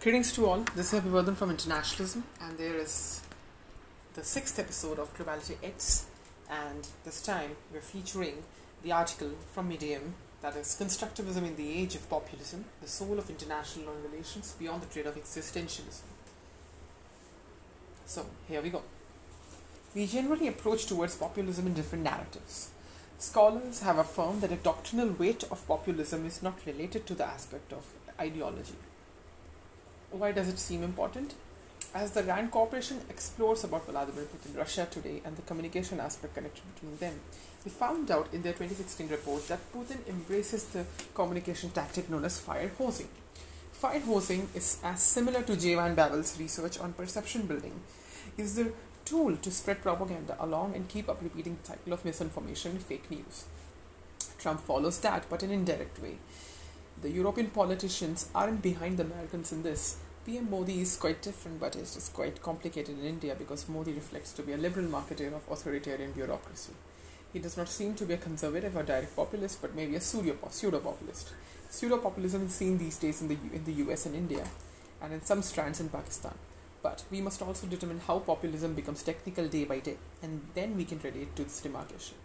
Greetings to all. This is Abhivardhan from Internationalism, and there is the sixth episode of Globalité Eds. And this time we're featuring the article from Medium that is Constructivism in the Age of Populism The Soul of International Relations Beyond the Trade of Existentialism. So, here we go. We generally approach towards populism in different narratives. Scholars have affirmed that a doctrinal weight of populism is not related to the aspect of ideology. Why does it seem important? As the RAND Corporation explores about Vladimir Putin, Russia today, and the communication aspect connected between them, we found out in their 2016 report that Putin embraces the communication tactic known as fire hosing. Fire hosing is as similar to J. Van Bavel's research on perception building. Is the tool to spread propaganda along and keep up repeating the cycle of misinformation and fake news. Trump follows that, but in an indirect way. The European politicians aren't behind the Americans in this. PM Modi is quite different, but it is just quite complicated in India because Modi reflects to be a liberal marketeer of authoritarian bureaucracy. He does not seem to be a conservative or direct populist, but maybe a pseudo-populist. Pseudo-populism is seen these days in the, in the US and India, and in some strands in Pakistan. But we must also determine how populism becomes technical day by day, and then we can relate to this demarcation.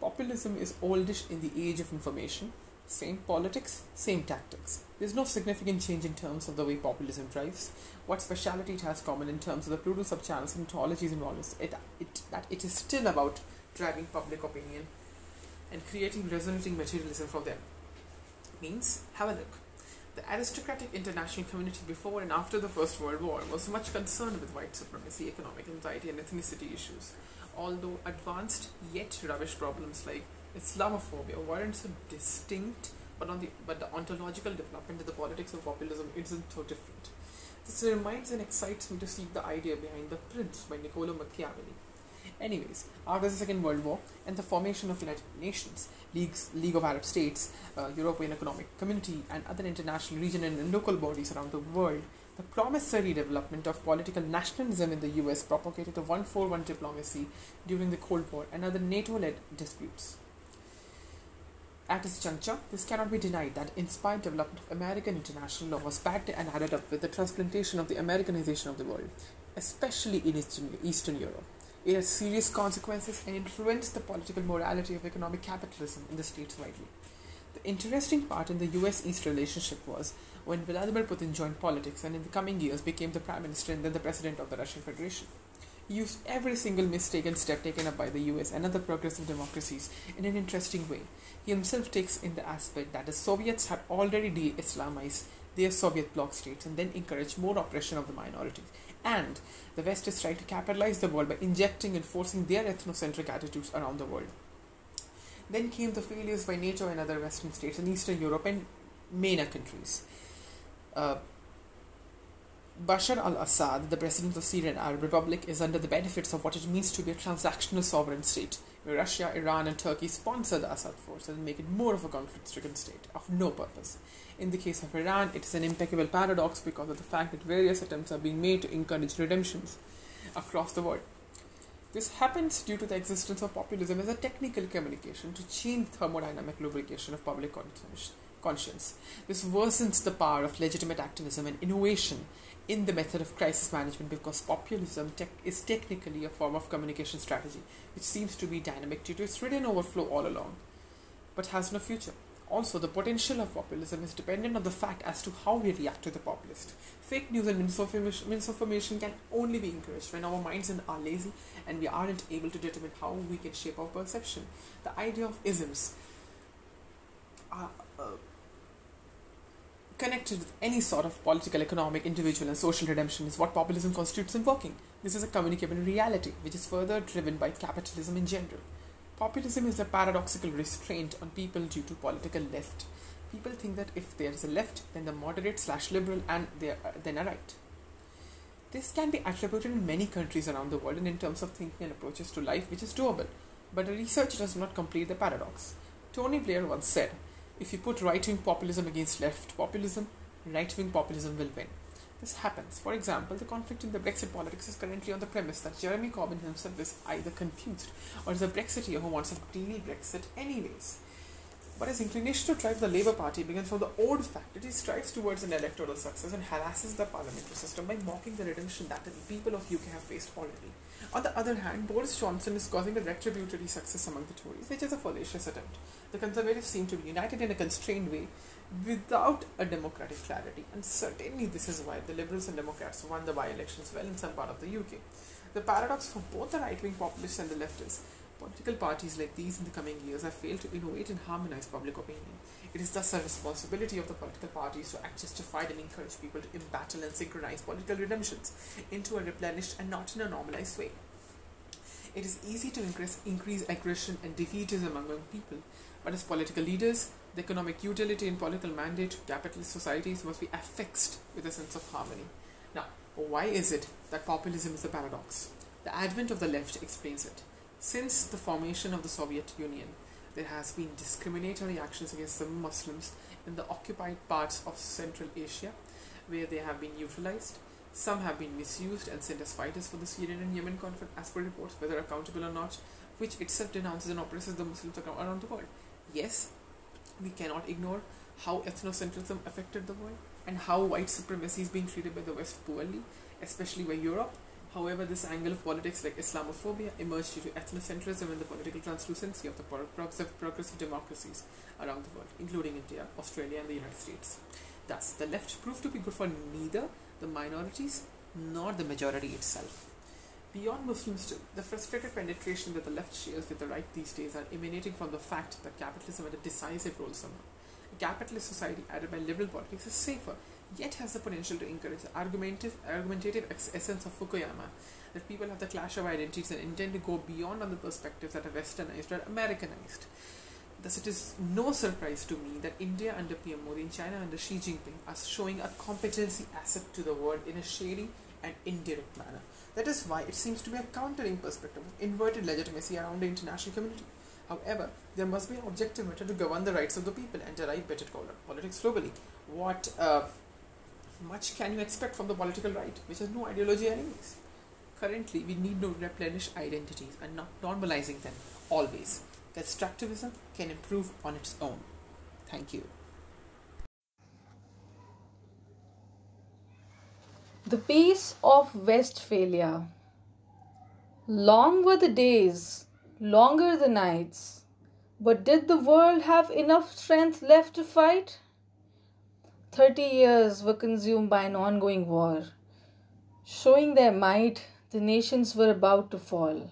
Populism is oldish in the age of information, same politics, same tactics. There's no significant change in terms of the way populism drives. What speciality it has common in terms of the plural subchannels and ontologies involved it, it, that it is still about driving public opinion and creating resonating materialism for them. Means, have a look. The aristocratic international community before and after the First World War was much concerned with white supremacy, economic anxiety, and ethnicity issues. Although advanced yet rubbish problems like Islamophobia weren't so distinct, but on the but the ontological development of the politics of populism isn't so different. This reminds and excites me to seek the idea behind The Prince by Niccolo Machiavelli. Anyways, after the Second World War and the formation of United Nations, Leagues, League of Arab States, uh, European Economic Community, and other international regional and local bodies around the world, the promissory development of political nationalism in the US propagated a 141 diplomacy during the Cold War and other NATO led disputes. At this juncture, this cannot be denied that in inspired development of American international law was backed and added up with the transplantation of the Americanization of the world, especially in Eastern, Europe. It had serious consequences and influenced the political morality of economic capitalism in the states widely. The interesting part in the US East relationship was when Vladimir Putin joined politics and in the coming years became the Prime Minister and then the President of the Russian Federation. Used every single mistaken step taken up by the US and other progressive democracies in an interesting way. He himself takes in the aspect that the Soviets had already de Islamized their Soviet bloc states and then encouraged more oppression of the minorities and the West is trying to capitalize the world by injecting and forcing their ethnocentric attitudes around the world. Then came the failures by NATO and other Western states in Eastern Europe and MENA countries. Uh, Bashar al Assad, the president of Syrian Arab Republic, is under the benefits of what it means to be a transactional sovereign state, where Russia, Iran, and Turkey sponsor the Assad forces and make it more of a conflict stricken state of no purpose. In the case of Iran, it is an impeccable paradox because of the fact that various attempts are being made to encourage redemptions across the world. This happens due to the existence of populism as a technical communication to change thermodynamic lubrication of public conscience. This worsens the power of legitimate activism and innovation in the method of crisis management because populism is technically a form of communication strategy which seems to be dynamic due to its written overflow all along, but has no future. Also, the potential of populism is dependent on the fact as to how we react to the populist. Fake news and misinformation can only be encouraged when our minds are lazy and we aren't able to determine how we can shape our perception. The idea of isms uh, connected with any sort of political, economic, individual, and social redemption is what populism constitutes in working. This is a communicable reality, which is further driven by capitalism in general. Populism is a paradoxical restraint on people due to political left. People think that if there is a left, then the moderate slash liberal and there then a right. This can be attributed in many countries around the world and in terms of thinking and approaches to life, which is doable. But the research does not complete the paradox. Tony Blair once said, if you put right wing populism against left populism, right wing populism will win this happens. For example, the conflict in the Brexit politics is currently on the premise that Jeremy Corbyn himself is either confused or is a Brexiteer who wants a deal Brexit anyways. But his inclination to drive the Labour Party begins from the old fact that he strives towards an electoral success and harasses the parliamentary system by mocking the redemption that the people of UK have faced already. On the other hand, Boris Johnson is causing a retributory success among the Tories, which is a fallacious attempt. The Conservatives seem to be united in a constrained way without a democratic clarity, and certainly this is why the Liberals and Democrats won the by elections well in some part of the UK. The paradox for both the right wing populists and the leftists Political parties like these in the coming years have failed to innovate and harmonize public opinion. It is thus a responsibility of the political parties to act justified and encourage people to embattle and synchronize political redemptions into a replenished and not in a normalized way. It is easy to increase, increase aggression and defeatism among people, but as political leaders, the economic utility and political mandate of capitalist societies must be affixed with a sense of harmony. Now, why is it that populism is a paradox? The advent of the left explains it. Since the formation of the Soviet Union, there has been discriminatory actions against the Muslims in the occupied parts of Central Asia, where they have been utilized. Some have been misused and sent as fighters for the Syrian and Yemen conflict, as per reports, whether accountable or not, which itself denounces and oppresses the Muslims around the world. Yes, we cannot ignore how ethnocentrism affected the world and how white supremacy is being treated by the West poorly, especially by Europe However, this angle of politics like Islamophobia emerged due to ethnocentrism and the political translucency of the progressive, democracies around the world, including India, Australia, and the United States. Thus, the left proved to be good for neither the minorities nor the majority itself. Beyond Muslims too, the frustrated penetration that the left shares with the right these days are emanating from the fact that capitalism had a decisive role somewhere. A capitalist society added by liberal politics is safer yet has the potential to encourage the argumentative, argumentative essence of Fukuyama that people have the clash of identities and intend to go beyond on the perspectives that are westernized or Americanized. Thus, it is no surprise to me that India under PM Modi and China under Xi Jinping are showing a competency asset to the world in a shady and indirect manner. That is why it seems to be a countering perspective of inverted legitimacy around the international community. However, there must be an objective method to govern the rights of the people and derive better politics globally. What uh, much can you expect from the political right, which has no ideology anyways? Currently, we need to replenish identities and not normalizing them always. Constructivism can improve on its own. Thank you. The Peace of Westphalia. Long were the days, longer the nights, but did the world have enough strength left to fight? Thirty years were consumed by an ongoing war. Showing their might, the nations were about to fall.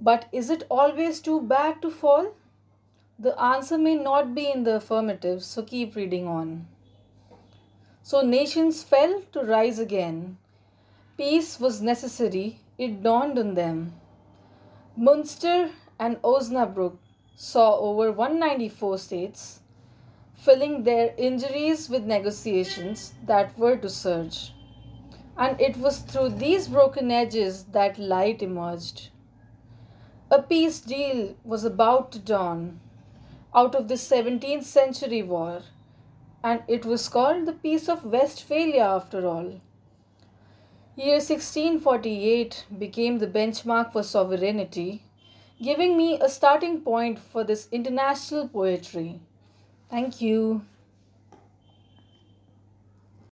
But is it always too bad to fall? The answer may not be in the affirmative, so keep reading on. So nations fell to rise again. Peace was necessary, it dawned on them. Munster and Osnabrück saw over 194 states filling their injuries with negotiations that were to surge. And it was through these broken edges that light emerged. A peace deal was about to dawn out of the 17th century war, and it was called the Peace of Westphalia after all. Year 1648 became the benchmark for sovereignty, giving me a starting point for this international poetry. Thank you.